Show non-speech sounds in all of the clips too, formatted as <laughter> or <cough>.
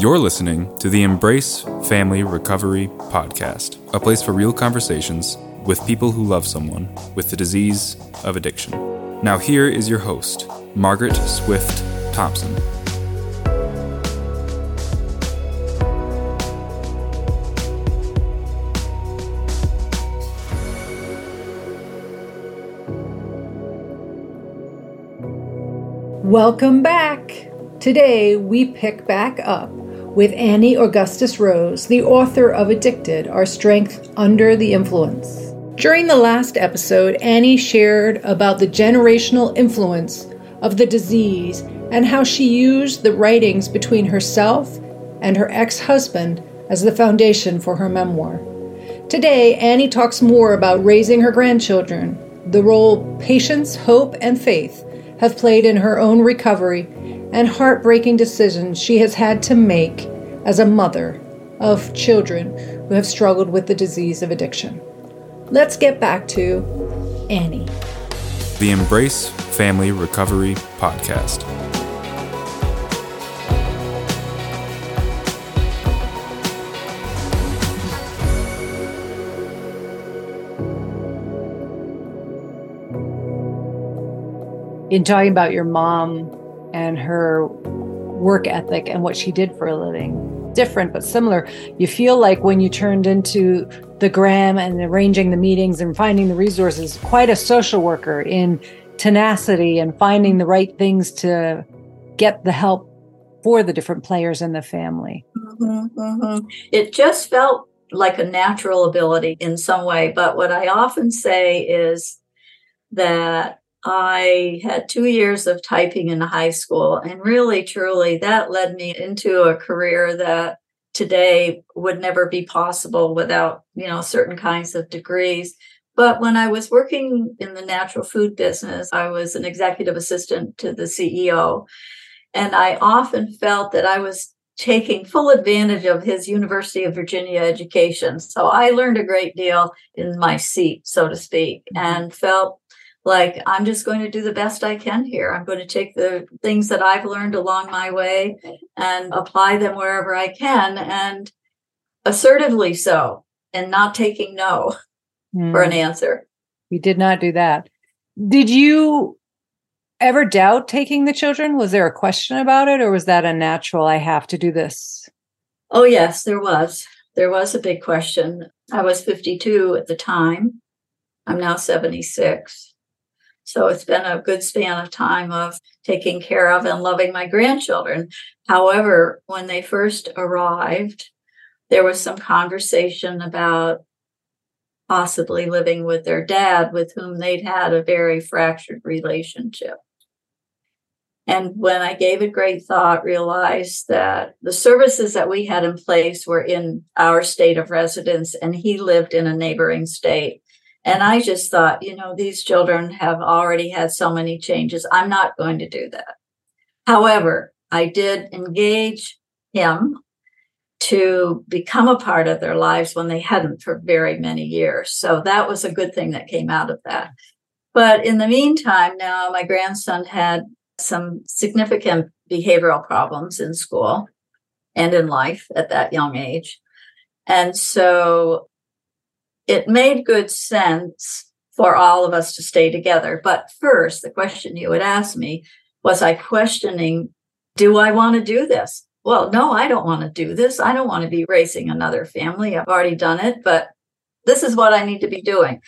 You're listening to the Embrace Family Recovery Podcast, a place for real conversations with people who love someone with the disease of addiction. Now, here is your host, Margaret Swift Thompson. Welcome back. Today we pick back up with Annie Augustus Rose, the author of Addicted Our Strength Under the Influence. During the last episode, Annie shared about the generational influence of the disease and how she used the writings between herself and her ex husband as the foundation for her memoir. Today, Annie talks more about raising her grandchildren, the role patience, hope, and faith have played in her own recovery and heartbreaking decisions she has had to make as a mother of children who have struggled with the disease of addiction. Let's get back to Annie. The Embrace Family Recovery Podcast. in talking about your mom and her work ethic and what she did for a living. Different but similar. You feel like when you turned into the gram and arranging the meetings and finding the resources quite a social worker in tenacity and finding the right things to get the help for the different players in the family. Mm-hmm, mm-hmm. it just felt like a natural ability in some way but what i often say is that I had two years of typing in high school, and really, truly, that led me into a career that today would never be possible without, you know, certain kinds of degrees. But when I was working in the natural food business, I was an executive assistant to the CEO. And I often felt that I was taking full advantage of his University of Virginia education. So I learned a great deal in my seat, so to speak, mm-hmm. and felt like i'm just going to do the best i can here. I'm going to take the things that i've learned along my way and apply them wherever i can and assertively so and not taking no mm. for an answer. You did not do that. Did you ever doubt taking the children? Was there a question about it or was that a natural i have to do this oh yes there was. There was a big question. I was 52 at the time. I'm now 76 so it's been a good span of time of taking care of and loving my grandchildren. However, when they first arrived, there was some conversation about possibly living with their dad, with whom they'd had a very fractured relationship. And when I gave it great thought, realized that the services that we had in place were in our state of residence and he lived in a neighboring state. And I just thought, you know, these children have already had so many changes. I'm not going to do that. However, I did engage him to become a part of their lives when they hadn't for very many years. So that was a good thing that came out of that. But in the meantime, now my grandson had some significant behavioral problems in school and in life at that young age. And so it made good sense for all of us to stay together. But first, the question you would ask me was I questioning, do I want to do this? Well, no, I don't want to do this. I don't want to be raising another family. I've already done it, but this is what I need to be doing.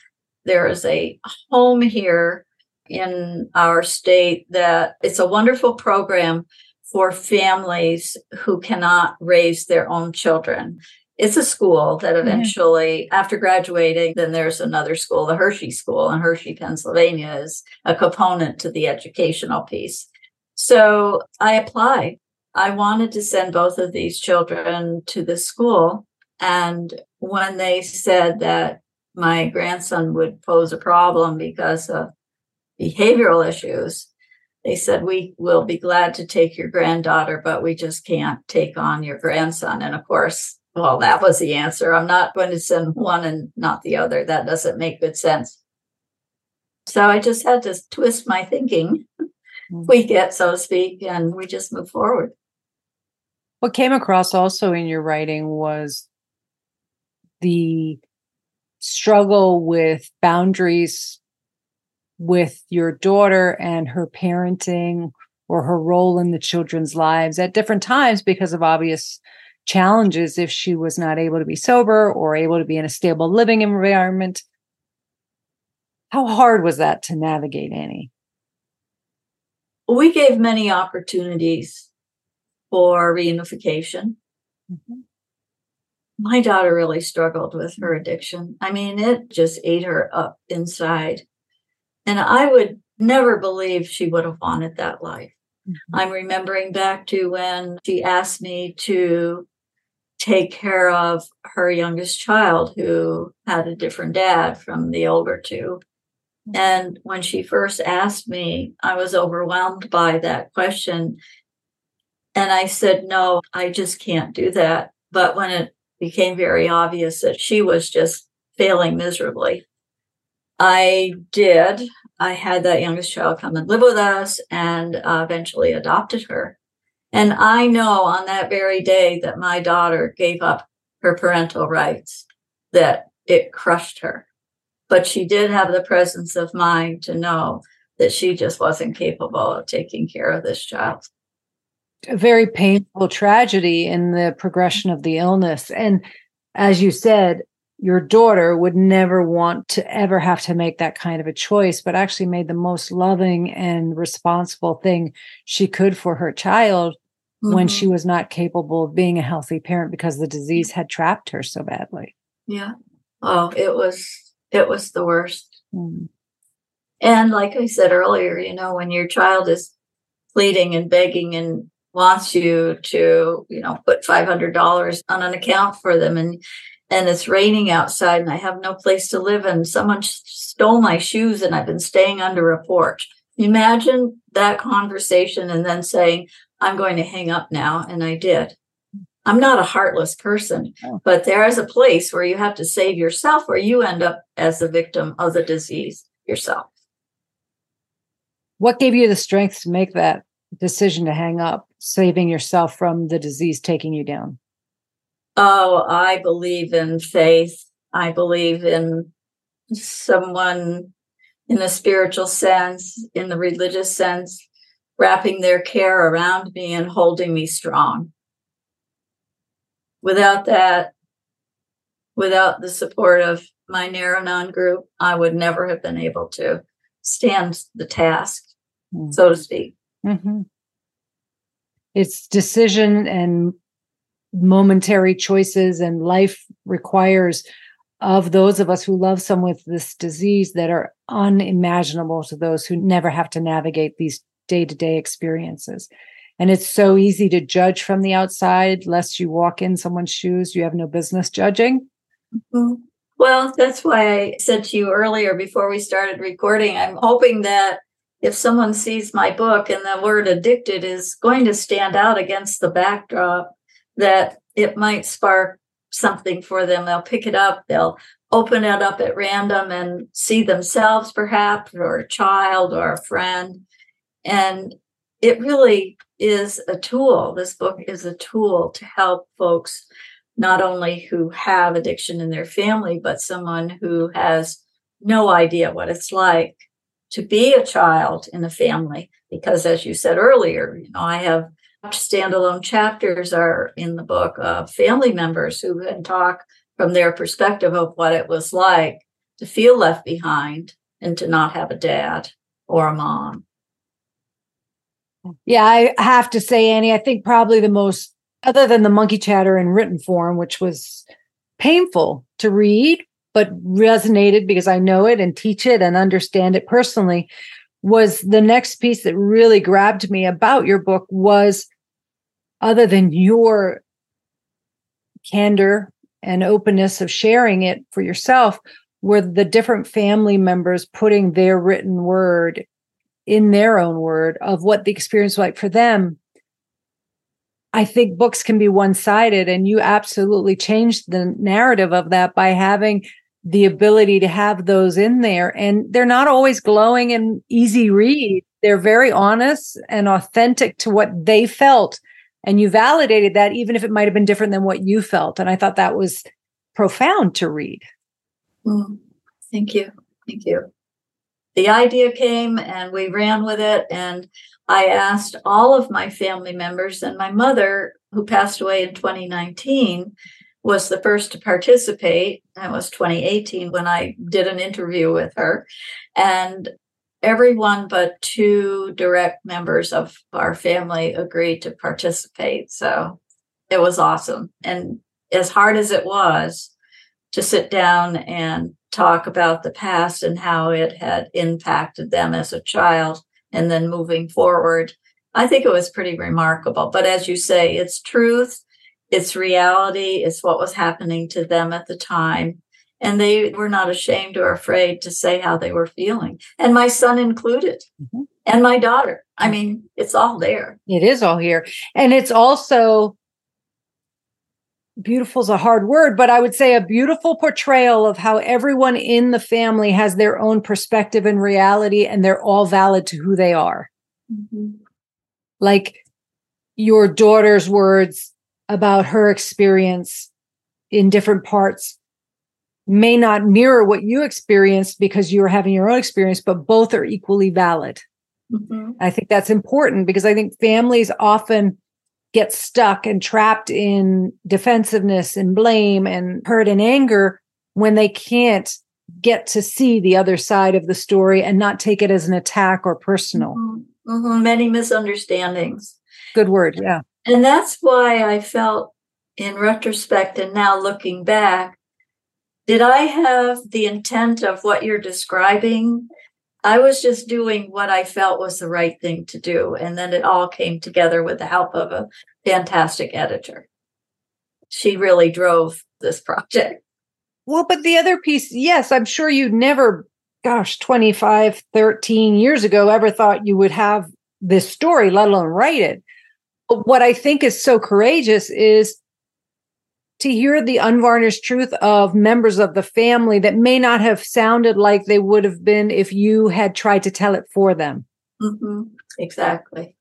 There is a home here in our state that it's a wonderful program for families who cannot raise their own children it's a school that mm-hmm. eventually, after graduating, then there's another school, the Hershey School in Hershey, Pennsylvania, is a component to the educational piece. So I applied. I wanted to send both of these children to the school. And when they said that my grandson would pose a problem because of behavioral issues, they said, We will be glad to take your granddaughter, but we just can't take on your grandson. And of course, well, that was the answer. I'm not going to send one and not the other. That doesn't make good sense. So I just had to twist my thinking, mm-hmm. tweak it, so to speak, and we just move forward. What came across also in your writing was the struggle with boundaries with your daughter and her parenting or her role in the children's lives at different times because of obvious challenges if she was not able to be sober or able to be in a stable living environment. How hard was that to navigate, Annie? We gave many opportunities for reunification. Mm-hmm. My daughter really struggled with her addiction. I mean, it just ate her up inside. And I would never believe she would have wanted that life. Mm-hmm. I'm remembering back to when she asked me to take care of her youngest child who had a different dad from the older two. And when she first asked me, I was overwhelmed by that question. And I said, no, I just can't do that. But when it became very obvious that she was just failing miserably, I did. I had that youngest child come and live with us and uh, eventually adopted her. And I know on that very day that my daughter gave up her parental rights, that it crushed her. But she did have the presence of mind to know that she just wasn't capable of taking care of this child. A very painful tragedy in the progression of the illness. And as you said, your daughter would never want to ever have to make that kind of a choice, but actually made the most loving and responsible thing she could for her child mm-hmm. when she was not capable of being a healthy parent because the disease had trapped her so badly. Yeah. Oh, it was it was the worst. Mm. And like I said earlier, you know, when your child is pleading and begging and wants you to, you know, put $500 on an account for them and and it's raining outside and I have no place to live and someone stole my shoes and I've been staying under a porch. Imagine that conversation and then saying, I'm going to hang up now. And I did. I'm not a heartless person, oh. but there is a place where you have to save yourself or you end up as the victim of the disease yourself. What gave you the strength to make that decision to hang up, saving yourself from the disease taking you down? Oh, I believe in faith. I believe in someone in the spiritual sense, in the religious sense, wrapping their care around me and holding me strong. Without that, without the support of my Nar-Anon group, I would never have been able to stand the task, mm-hmm. so to speak. Mm-hmm. It's decision and momentary choices and life requires of those of us who love someone with this disease that are unimaginable to those who never have to navigate these day-to-day experiences and it's so easy to judge from the outside lest you walk in someone's shoes you have no business judging mm-hmm. well that's why i said to you earlier before we started recording i'm hoping that if someone sees my book and the word addicted is going to stand out against the backdrop that it might spark something for them. They'll pick it up, they'll open it up at random and see themselves, perhaps, or a child or a friend. And it really is a tool. This book is a tool to help folks not only who have addiction in their family, but someone who has no idea what it's like to be a child in a family. Because as you said earlier, you know, I have standalone chapters are in the book of family members who can talk from their perspective of what it was like to feel left behind and to not have a dad or a mom. Yeah, I have to say, Annie, I think probably the most, other than the monkey chatter in written form, which was painful to read, but resonated because I know it and teach it and understand it personally, was the next piece that really grabbed me about your book was other than your candor and openness of sharing it for yourself were the different family members putting their written word in their own word of what the experience was like for them i think books can be one-sided and you absolutely changed the narrative of that by having the ability to have those in there. And they're not always glowing and easy read. They're very honest and authentic to what they felt And you validated that, even if it might have been different than what you felt. And I thought that was profound to read. Mm, thank you. Thank you. The idea came and we ran with it. And I asked all of my family members, and my mother, who passed away in 2019, was the first to participate. That was 2018 when I did an interview with her. And everyone but two direct members of our family agreed to participate. So it was awesome. And as hard as it was to sit down and talk about the past and how it had impacted them as a child and then moving forward, I think it was pretty remarkable. But as you say, it's truth, it's reality, it's what was happening to them at the time. And they were not ashamed or afraid to say how they were feeling and my son included mm-hmm. and my daughter. I mean it's all there. It is all here. And it's also beautiful is a hard word but i would say a beautiful portrayal of how everyone in the family has their own perspective and reality and they're all valid to who they are mm-hmm. like your daughter's words about her experience in different parts may not mirror what you experienced because you're having your own experience, but both are equally valid. Mm-hmm. I think that's important because I think families often get stuck and trapped in defensiveness and blame and hurt and anger when they can't get to see the other side of the story and not take it as an attack or personal. Mm-hmm. Mm-hmm. Many misunderstandings. Good word. Yeah. And that's why I felt in retrospect and now looking back did I have the intent of what you're describing? I was just doing what I felt was the right thing to do. And then it all came together with the help of a fantastic editor. She really drove this <laughs> project. Well, but the other piece, yes, I'm sure you never, gosh, 25, 13 years ago, ever thought you would have this story, let alone write it. But what I think is so courageous is to hear the unvarnished truth of members of the family that may not have sounded like they would have been if you had tried to tell it for them. Mm-hmm. Exactly.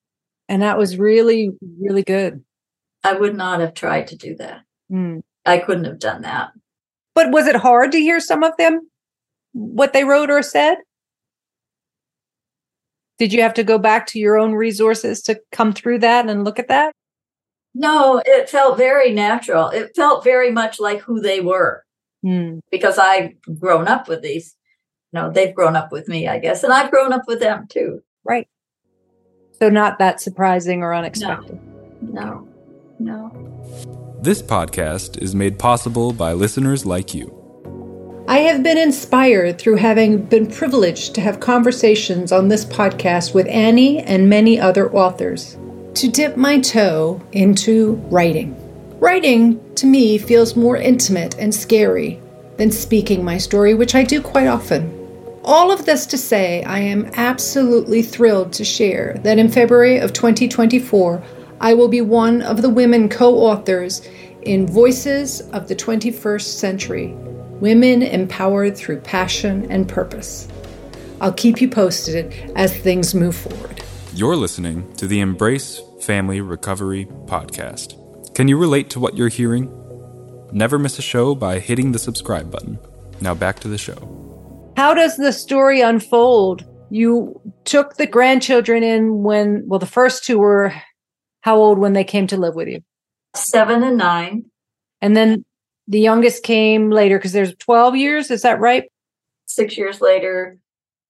And that was really, really good. I would not have tried to do that. Mm. I couldn't have done that. But was it hard to hear some of them, what they wrote or said? Did you have to go back to your own resources to come through that and look at that? No, it felt very natural. It felt very much like who they were mm. because I've grown up with these. You know, they've grown up with me, I guess, and I've grown up with them too. Right. So, not that surprising or unexpected. No, no. no. This podcast is made possible by listeners like you. I have been inspired through having been privileged to have conversations on this podcast with Annie and many other authors to dip my toe into writing. Writing, to me, feels more intimate and scary than speaking my story, which I do quite often. All of this to say, I am absolutely thrilled to share that in February of 2024, I will be one of the women co authors in Voices of the 21st Century Women Empowered Through Passion and Purpose. I'll keep you posted as things move forward. You're listening to the Embrace Family Recovery Podcast. Can you relate to what you're hearing? Never miss a show by hitting the subscribe button. Now back to the show. How does the story unfold? You took the grandchildren in when, well, the first two were how old when they came to live with you? Seven and nine. And then the youngest came later because there's 12 years. Is that right? Six years later,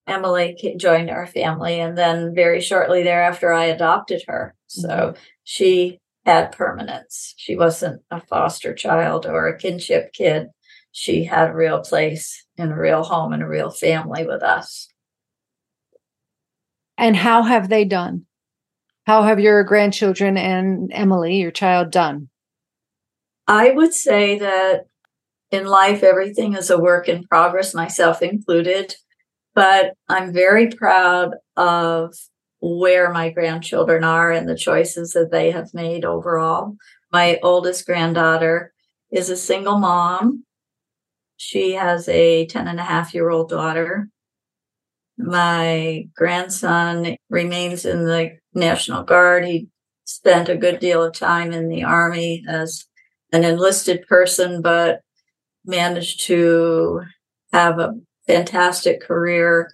Emily joined our family. And then very shortly thereafter, I adopted her. So mm-hmm. she had permanence. She wasn't a foster child or a kinship kid. She had a real place in a real home and a real family with us. And how have they done? How have your grandchildren and Emily, your child, done? I would say that in life, everything is a work in progress, myself included. But I'm very proud of where my grandchildren are and the choices that they have made overall. My oldest granddaughter is a single mom. She has a 10 and a half year old daughter. My grandson remains in the National Guard. He spent a good deal of time in the Army as an enlisted person, but managed to have a fantastic career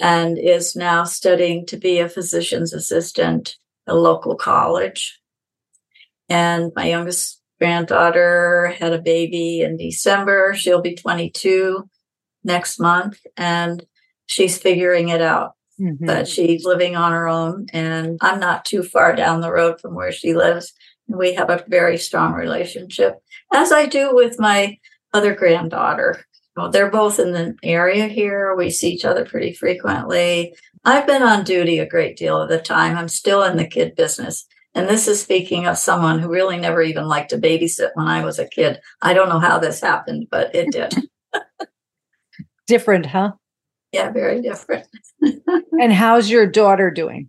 and is now studying to be a physician's assistant at a local college. And my youngest granddaughter had a baby in December. She'll be 22 next month and she's figuring it out. Mm-hmm. But she's living on her own and I'm not too far down the road from where she lives. And we have a very strong relationship, as I do with my other granddaughter. Well, they're both in the area here. We see each other pretty frequently. I've been on duty a great deal of the time. I'm still in the kid business. And this is speaking of someone who really never even liked to babysit when I was a kid. I don't know how this happened, but it did. <laughs> different, huh? Yeah, very different. <laughs> and how's your daughter doing?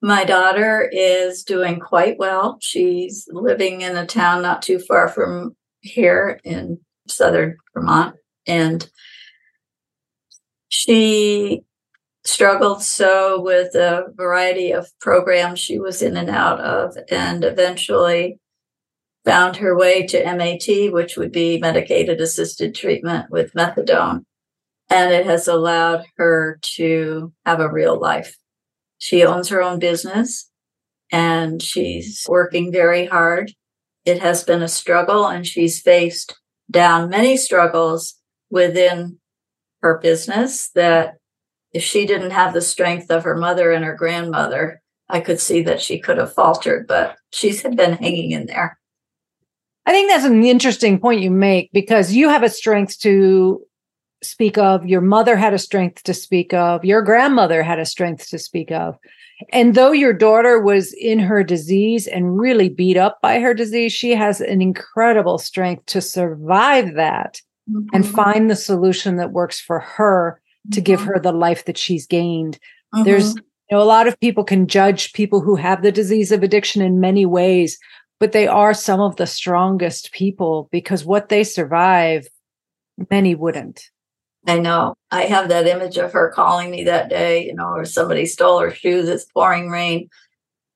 My daughter is doing quite well. She's living in a town not too far from here in southern Vermont. And she struggled so with a variety of programs she was in and out of, and eventually found her way to MAT, which would be medicated assisted treatment with methadone. And it has allowed her to have a real life. She owns her own business and she's working very hard. It has been a struggle and she's faced down many struggles within her business that if she didn't have the strength of her mother and her grandmother, I could see that she could have faltered, but she's been hanging in there. I think that's an interesting point you make because you have a strength to speak of, your mother had a strength to speak of, your grandmother had a strength to speak of. And though your daughter was in her disease and really beat up by her disease, she has an incredible strength to survive that mm-hmm. and find the solution that works for her to give mm-hmm. her the life that she's gained. Mm-hmm. There's you know a lot of people can judge people who have the disease of addiction in many ways, but they are some of the strongest people because what they survive many wouldn't. I know. I have that image of her calling me that day, you know, or somebody stole her shoes. It's pouring rain.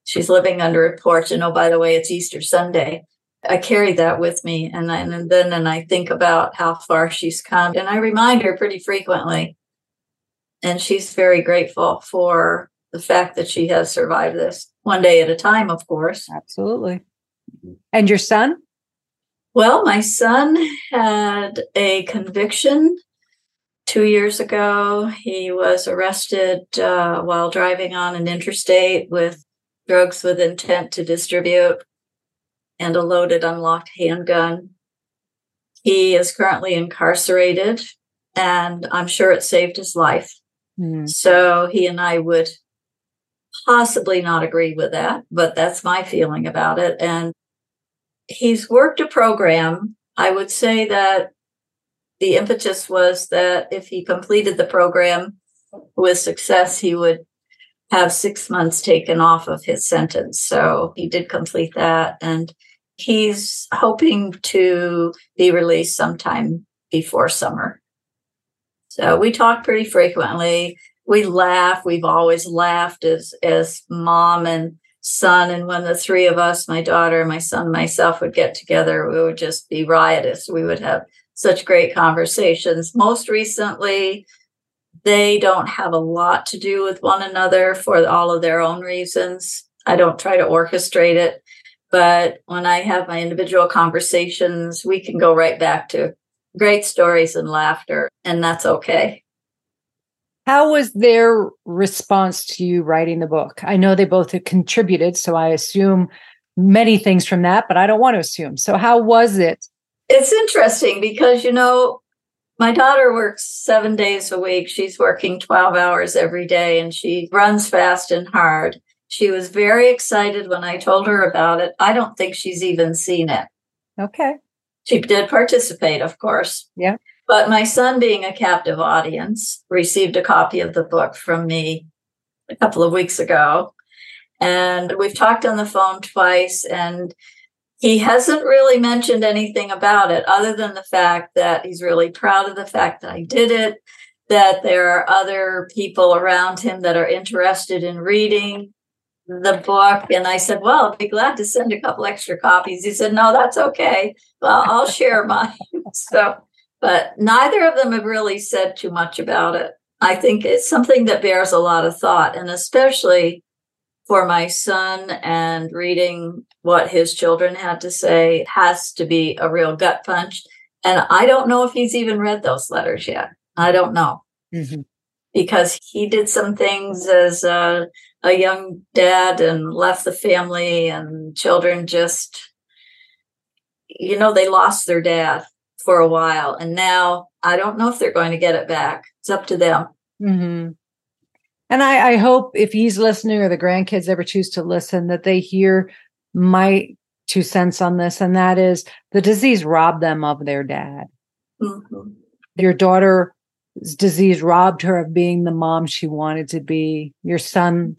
She's living under a porch. And oh, by the way, it's Easter Sunday. I carry that with me. And, I, and then and I think about how far she's come. And I remind her pretty frequently. And she's very grateful for the fact that she has survived this one day at a time, of course. Absolutely. And your son? Well, my son had a conviction two years ago. He was arrested uh, while driving on an interstate with drugs with intent to distribute and a loaded unlocked handgun. He is currently incarcerated, and I'm sure it saved his life. Mm. So he and I would possibly not agree with that, but that's my feeling about it. And he's worked a program. I would say that the impetus was that if he completed the program with success, he would have six months taken off of his sentence. So he did complete that. And he's hoping to be released sometime before summer. So we talk pretty frequently. We laugh. We've always laughed as, as mom and son. And when the three of us, my daughter, my son, myself would get together, we would just be riotous. We would have such great conversations. Most recently, they don't have a lot to do with one another for all of their own reasons. I don't try to orchestrate it. But when I have my individual conversations, we can go right back to great stories and laughter, and that's okay. How was their response to you writing the book? I know they both contributed, so I assume many things from that, but I don't want to assume. So, how was it it's interesting because, you know, my daughter works seven days a week. She's working 12 hours every day and she runs fast and hard. She was very excited when I told her about it. I don't think she's even seen it. Okay. She did participate, of course. Yeah. But my son, being a captive audience, received a copy of the book from me a couple of weeks ago. And we've talked on the phone twice. And he hasn't really mentioned anything about it other than the fact that he's really proud of the fact that I did it, that there are other people around him that are interested in reading. The book and I said, Well, I'll be glad to send a couple extra copies. He said, No, that's okay. Well, I'll share <laughs> mine. so, but neither of them have really said too much about it. I think it's something that bears a lot of thought, and especially for my son and reading what his children had to say has to be a real gut punch. And I don't know if he's even read those letters yet. I don't know. Mm-hmm. Because he did some things as a, a young dad and left the family, and children just, you know, they lost their dad for a while. And now I don't know if they're going to get it back. It's up to them. Mm-hmm. And I, I hope if he's listening or the grandkids ever choose to listen, that they hear my two cents on this, and that is the disease robbed them of their dad. Mm-hmm. Your daughter's disease robbed her of being the mom she wanted to be. Your son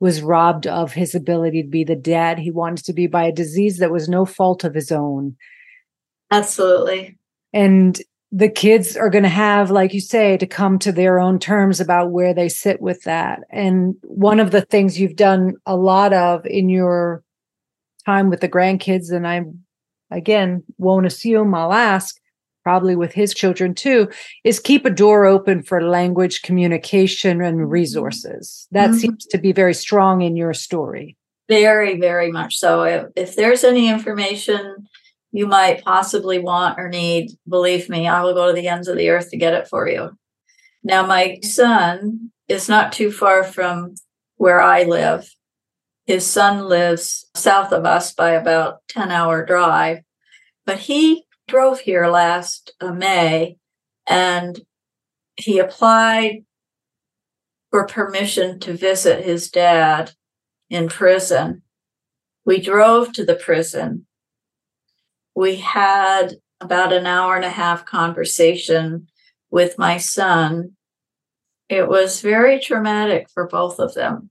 was robbed of his ability to be the dad he wanted to be by a disease that was no fault of his own. Absolutely. And the kids are going to have, like you say, to come to their own terms about where they sit with that. And one of the things you've done a lot of in your time with the grandkids, and I, again, won't assume, I'll ask, probably with his children too, is keep a door open for language communication and mm-hmm. resources. That mm-hmm. seems to be very strong in your story. Very, very much so. If, if there's any information you might possibly want or need, believe me, I will go to the ends of the earth to get it for you. Now, my son is not too far from where I live. His son lives south of us by about 10 hour drive, but he drove here last uh, May and he applied for permission to visit his dad in prison. We drove to the prison we had about an hour and a half conversation with my son. It was very traumatic for both of them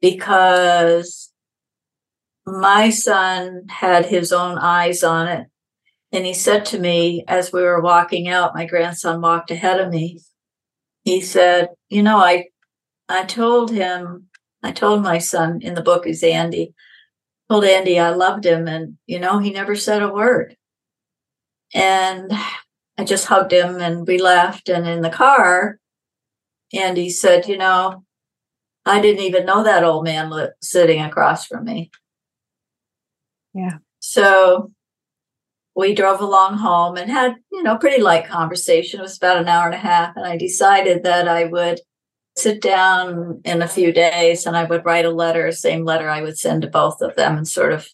because my son had his own eyes on it. And he said to me as we were walking out, my grandson walked ahead of me. He said, You know, I I told him, I told my son in the book is Andy, told Andy I loved him, and you know, he never said a word. And I just hugged him and we left. And in the car, Andy said, You know, I didn't even know that old man sitting across from me. Yeah. So we drove along home and had, you know, pretty light conversation. It was about an hour and a half. And I decided that I would sit down in a few days and I would write a letter, same letter I would send to both of them and sort of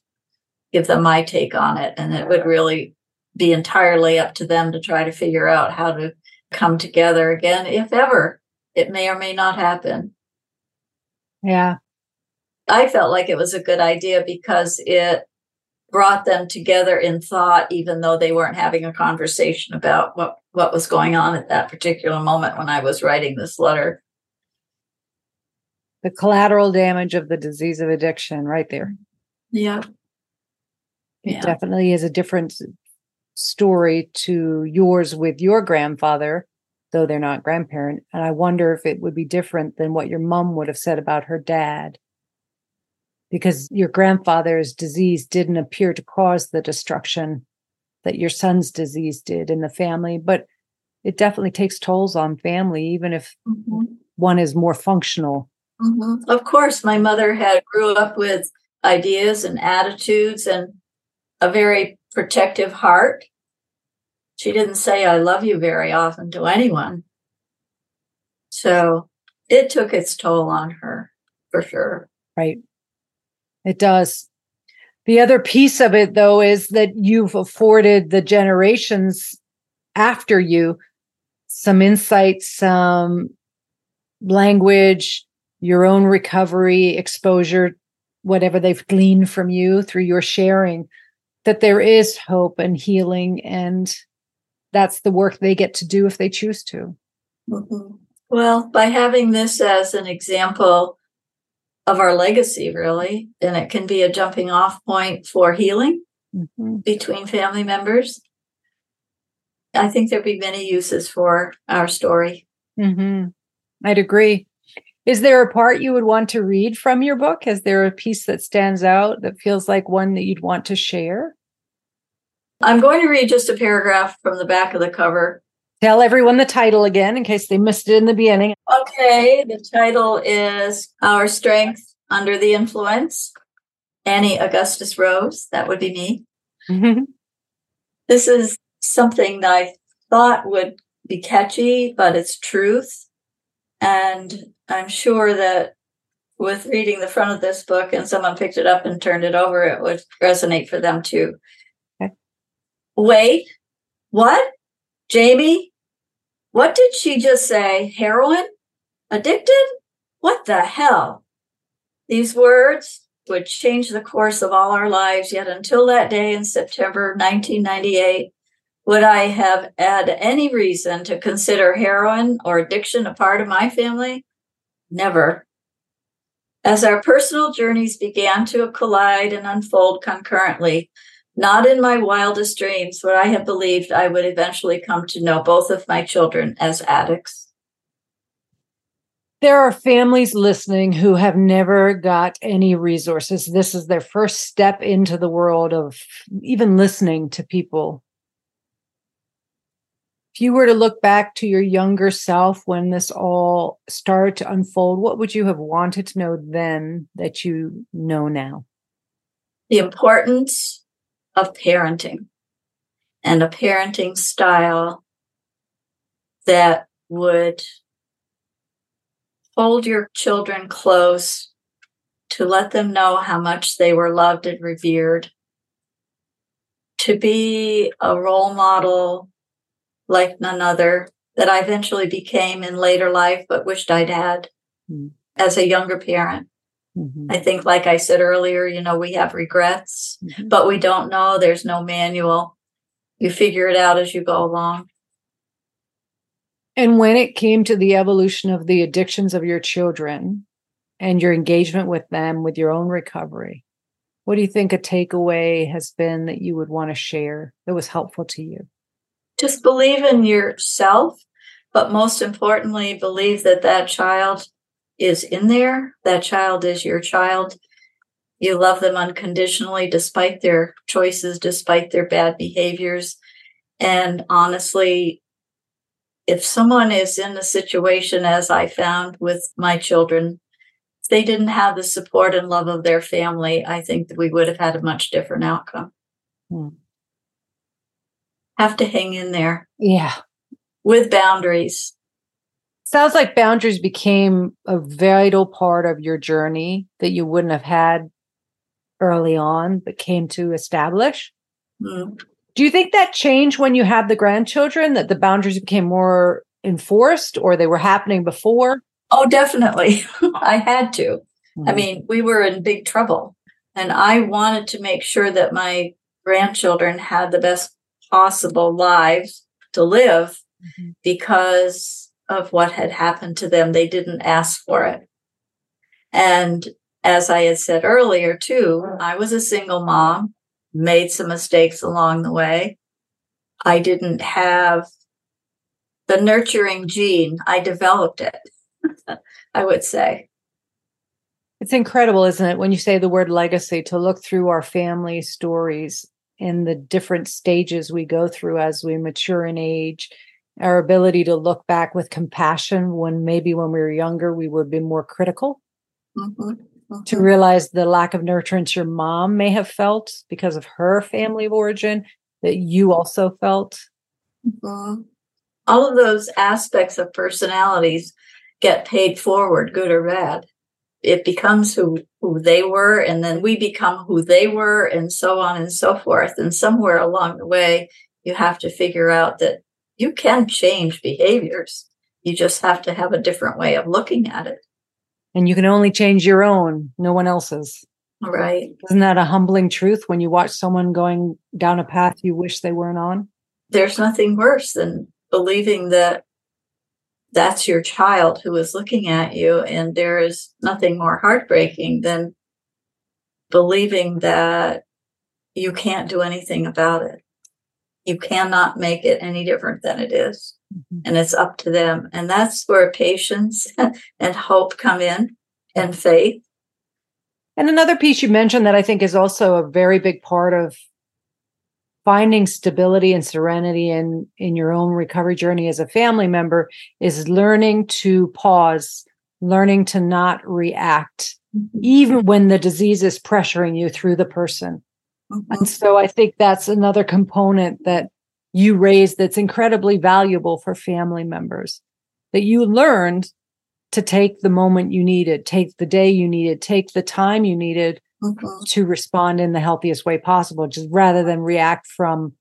give them my take on it. And it would really be entirely up to them to try to figure out how to come together again, if ever. It may or may not happen. Yeah. I felt like it was a good idea because it brought them together in thought, even though they weren't having a conversation about what, what was going on at that particular moment when I was writing this letter the collateral damage of the disease of addiction right there. Yeah. It yeah. definitely is a different story to yours with your grandfather, though they're not grandparent. And I wonder if it would be different than what your mom would have said about her dad. Because your grandfather's disease didn't appear to cause the destruction that your son's disease did in the family, but it definitely takes tolls on family, even if mm-hmm. one is more functional Mm-hmm. Of course, my mother had grew up with ideas and attitudes and a very protective heart. She didn't say I love you very often to anyone. So it took its toll on her for sure. Right. It does. The other piece of it, though, is that you've afforded the generations after you some insight, some language, your own recovery, exposure, whatever they've gleaned from you through your sharing, that there is hope and healing. And that's the work they get to do if they choose to. Mm-hmm. Well, by having this as an example of our legacy, really, and it can be a jumping off point for healing mm-hmm. between family members. I think there'd be many uses for our story. Mm-hmm. I'd agree. Is there a part you would want to read from your book? Is there a piece that stands out that feels like one that you'd want to share? I'm going to read just a paragraph from the back of the cover. Tell everyone the title again in case they missed it in the beginning. Okay, the title is Our Strength Under the Influence. Annie Augustus Rose, that would be me. Mm-hmm. This is something that I thought would be catchy, but it's truth. And I'm sure that with reading the front of this book and someone picked it up and turned it over, it would resonate for them too. Okay. Wait, what? Jamie? What did she just say? Heroin? Addicted? What the hell? These words would change the course of all our lives, yet until that day in September 1998, would I have had any reason to consider heroin or addiction a part of my family? Never. As our personal journeys began to collide and unfold concurrently, not in my wildest dreams would I have believed I would eventually come to know both of my children as addicts. There are families listening who have never got any resources. This is their first step into the world of even listening to people if you were to look back to your younger self when this all started to unfold, what would you have wanted to know then that you know now? The importance of parenting and a parenting style that would hold your children close to let them know how much they were loved and revered, to be a role model like none other that I eventually became in later life, but wished I'd had mm-hmm. as a younger parent. Mm-hmm. I think, like I said earlier, you know, we have regrets, mm-hmm. but we don't know. There's no manual. You figure it out as you go along. And when it came to the evolution of the addictions of your children and your engagement with them, with your own recovery, what do you think a takeaway has been that you would want to share that was helpful to you? just believe in yourself, but most importantly, believe that that child is in there. That child is your child. You love them unconditionally despite their choices, despite their bad behaviors. And honestly, if someone is in a situation as I found with my children, if they didn't have the support and love of their family, I think that we would have had a much different outcome. Hmm have to hang in there. Yeah. With boundaries. Sounds like boundaries became a vital part of your journey that you wouldn't have had early on, but came to establish. Mm. Do you think that changed when you had the grandchildren, that the boundaries became more enforced or they were happening before? Oh, definitely. <laughs> I had to. Mm. I mean, we were in big trouble. And I wanted to make sure that my grandchildren had the best possible lives to live mm-hmm. because of what had happened to them. They didn't ask for it. And as I had said earlier, too, I was a single mom, made some mistakes along the way. I didn't have the nurturing gene, I developed it, <laughs> I would say. It's incredible, isn't it, when you say the word legacy, to look through our family stories in the different stages we go through as we mature in age our ability to look back with compassion when maybe when we were younger we would be more critical mm-hmm. Mm-hmm. to realize the lack of nurturance your mom may have felt because of her family of origin that you also felt. Mm-hmm. all of those aspects of personalities get paid forward good or bad. It becomes who who they were and then we become who they were and so on and so forth. And somewhere along the way you have to figure out that you can change behaviors. You just have to have a different way of looking at it and you can only change your own no one else's right isn't that a humbling truth when you watch someone going down a path you wish they weren't on there's nothing worse than believing that that's your child who is looking at you. And there is nothing more heartbreaking than believing that you can't do anything about it. You cannot make it any different than it is. Mm-hmm. and it's up to them. And that's where patience <laughs> and hope come in and faith. And another piece you mentioned that I think is also a very big part of finding stability and serenity in in your own recovery journey as a family member is learning to pause learning to not react mm-hmm. even when the disease is pressuring you through the person mm-hmm. and so i think that's another component that you raised that's incredibly valuable for family members that you learned to take the moment you needed take the day you needed take the time you needed mm-hmm. to respond in the healthiest way possible, just rather than react from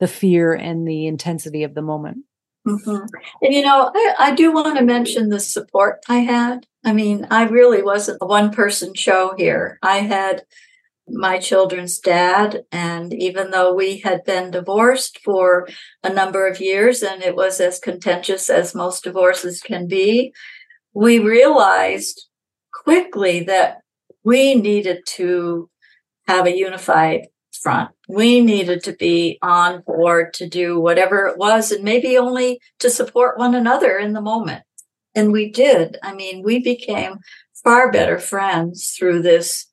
the fear and the intensity of the moment. Mm-hmm. And you know, I, I do want to mention the support I had. I mean, I really wasn't a one person show here. I had my children's dad. And even though we had been divorced for a number of years and it was as contentious as most divorces can be, we realized quickly that we needed to have a unified front. We needed to be on board to do whatever it was and maybe only to support one another in the moment. And we did. I mean, we became far better friends through this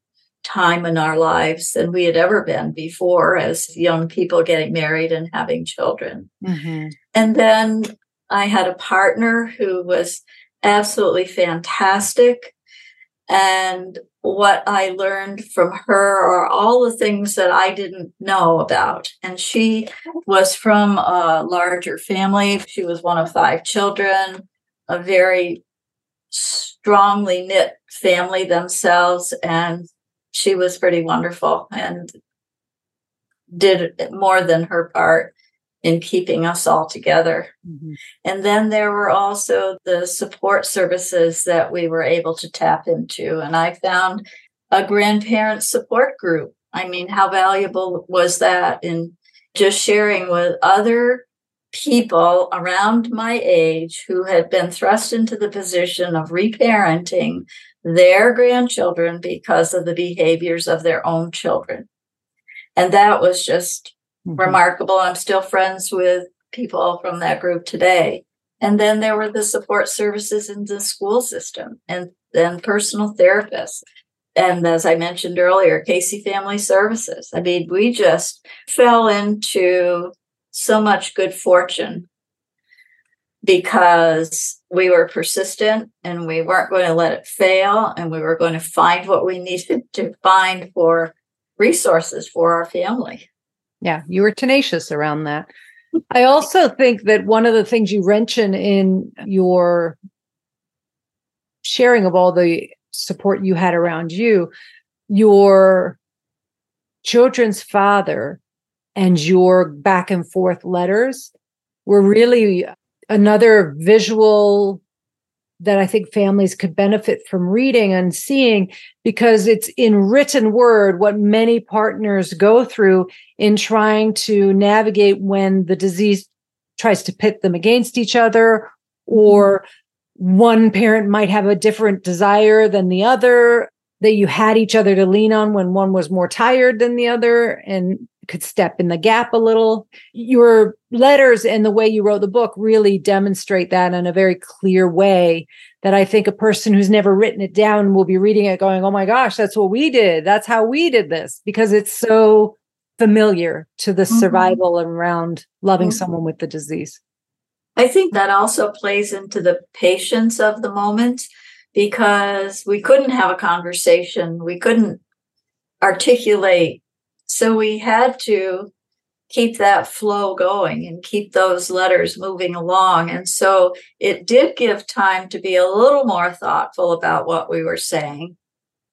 time in our lives than we had ever been before as young people getting married and having children. Mm-hmm. And then I had a partner who was absolutely fantastic. And what I learned from her are all the things that I didn't know about. And she was from a larger family. She was one of five children, a very strongly knit family themselves. And she was pretty wonderful and did more than her part in keeping us all together. Mm-hmm. And then there were also the support services that we were able to tap into. And I found a grandparent support group. I mean, how valuable was that in just sharing with other people around my age who had been thrust into the position of reparenting their grandchildren because of the behaviors of their own children. And that was just mm-hmm. remarkable. I'm still friends with people from that group today. And then there were the support services in the school system and then personal therapists. And as I mentioned earlier, Casey Family Services. I mean, we just fell into so much good fortune because we were persistent and we weren't going to let it fail and we were going to find what we needed to find for resources for our family. Yeah, you were tenacious around that. I also think that one of the things you mention in your sharing of all the support you had around you, your children's father and your back and forth letters were really another visual that I think families could benefit from reading and seeing because it's in written word what many partners go through in trying to navigate when the disease tries to pit them against each other mm-hmm. or one parent might have a different desire than the other that you had each other to lean on when one was more tired than the other and could step in the gap a little. Your letters and the way you wrote the book really demonstrate that in a very clear way that I think a person who's never written it down will be reading it going, Oh my gosh, that's what we did. That's how we did this because it's so familiar to the mm-hmm. survival around loving mm-hmm. someone with the disease. I think that also plays into the patience of the moment because we couldn't have a conversation. We couldn't articulate so we had to keep that flow going and keep those letters moving along. And so it did give time to be a little more thoughtful about what we were saying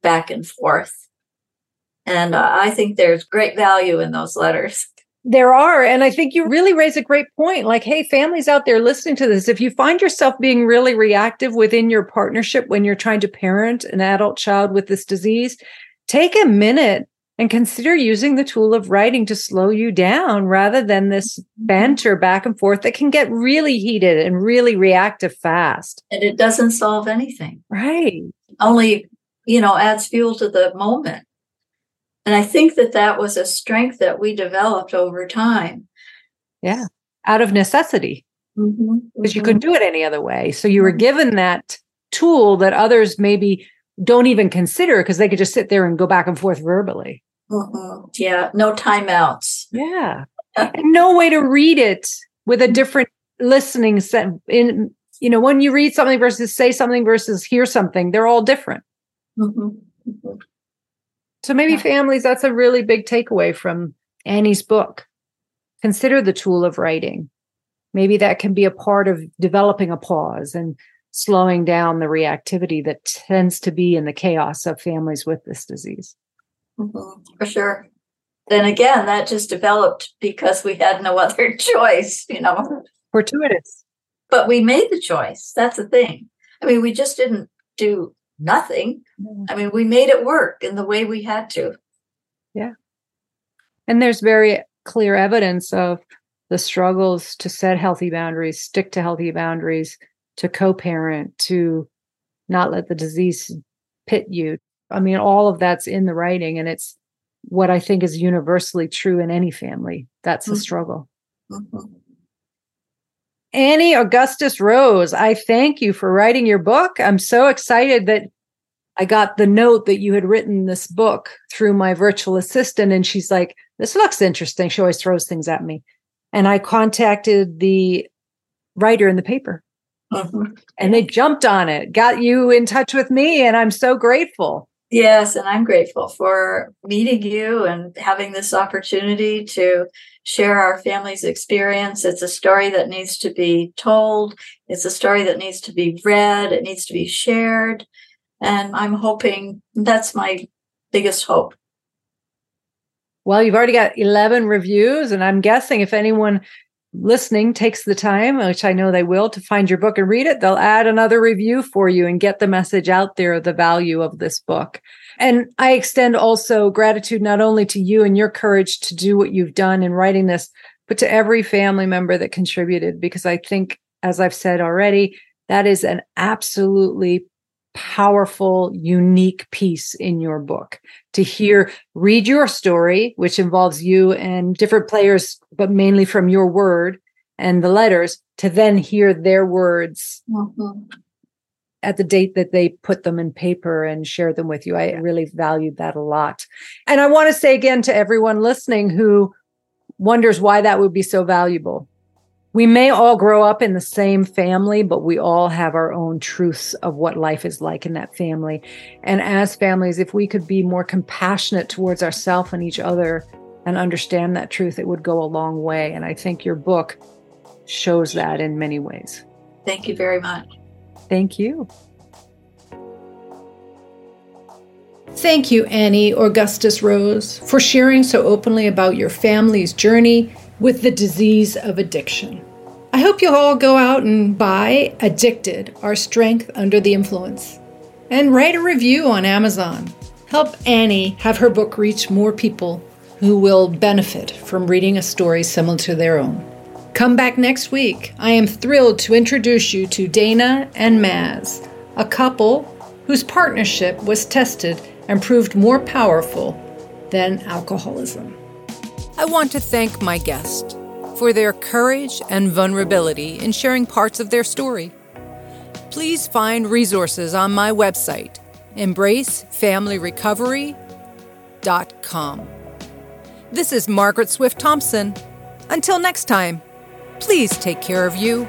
back and forth. And uh, I think there's great value in those letters. <laughs> There are. And I think you really raise a great point. Like, hey, families out there listening to this, if you find yourself being really reactive within your partnership when you're trying to parent an adult child with this disease, take a minute and consider using the tool of writing to slow you down rather than this banter back and forth that can get really heated and really reactive fast. And it doesn't solve anything. Right. Only, you know, adds fuel to the moment. And I think that that was a strength that we developed over time. Yeah. Out of necessity. because mm-hmm. mm-hmm. you couldn't do it any other way. So you were given that tool that others maybe don't even consider because they could just sit there and go back and forth verbally. Mm-hmm. Yeah, no timeouts. Yeah, no way to read it with a different listening set. In you know, when you read something versus say something versus hear something, they're all different. Mm-hmm. So maybe yeah. families, that's a really big takeaway from Annie's book. Consider the tool of writing. Maybe that can be a part of developing a pause and slowing down the reactivity that tends to be in the chaos of families with this disease. Mm-hmm, for sure. Then again, that just developed because we had no <laughs> other choice, you know. Fortuitous. But we made the choice. That's the thing. I mean, we just didn't do nothing. I mean, we made it work in the way we had to. Yeah. And there's very clear evidence of the struggles to set healthy boundaries, stick to healthy boundaries, to co parent, to not let the disease pit you. I mean, all of that's in the writing, and it's what I think is universally true in any family. That's mm-hmm. a struggle. Mm-hmm. Annie Augustus Rose, I thank you for writing your book. I'm so excited that I got the note that you had written this book through my virtual assistant, and she's like, This looks interesting. She always throws things at me. And I contacted the writer in the paper, mm-hmm. and they jumped on it, got you in touch with me, and I'm so grateful. Yes, and I'm grateful for meeting you and having this opportunity to share our family's experience. It's a story that needs to be told. It's a story that needs to be read. It needs to be shared. And I'm hoping that's my biggest hope. Well, you've already got 11 reviews, and I'm guessing if anyone listening takes the time, which I know they will, to find your book and read it, they'll add another review for you and get the message out there of the value of this book. And I extend also gratitude not only to you and your courage to do what you've done in writing this, but to every family member that contributed, because I think, as I've said already, that is an absolutely powerful, unique piece in your book to hear, read your story, which involves you and different players, but mainly from your word and the letters, to then hear their words mm-hmm. at the date that they put them in paper and share them with you. I really valued that a lot. And I want to say again to everyone listening who wonders why that would be so valuable we may all grow up in the same family, but we all have our own truths of what life is like in that family. And as families, if we could be more compassionate towards ourselves and each other and understand that truth, it would go a long way. And I think your book shows that in many ways. Thank you very much. Thank you. Thank you, Annie Augustus Rose, for sharing so openly about your family's journey with the disease of addiction. I hope you'll all go out and buy Addicted Our Strength Under the Influence and write a review on Amazon. Help Annie have her book reach more people who will benefit from reading a story similar to their own. Come back next week. I am thrilled to introduce you to Dana and Maz, a couple whose partnership was tested and proved more powerful than alcoholism. I want to thank my guest for their courage and vulnerability in sharing parts of their story. Please find resources on my website, embracefamilyrecovery.com. This is Margaret Swift Thompson. Until next time, please take care of you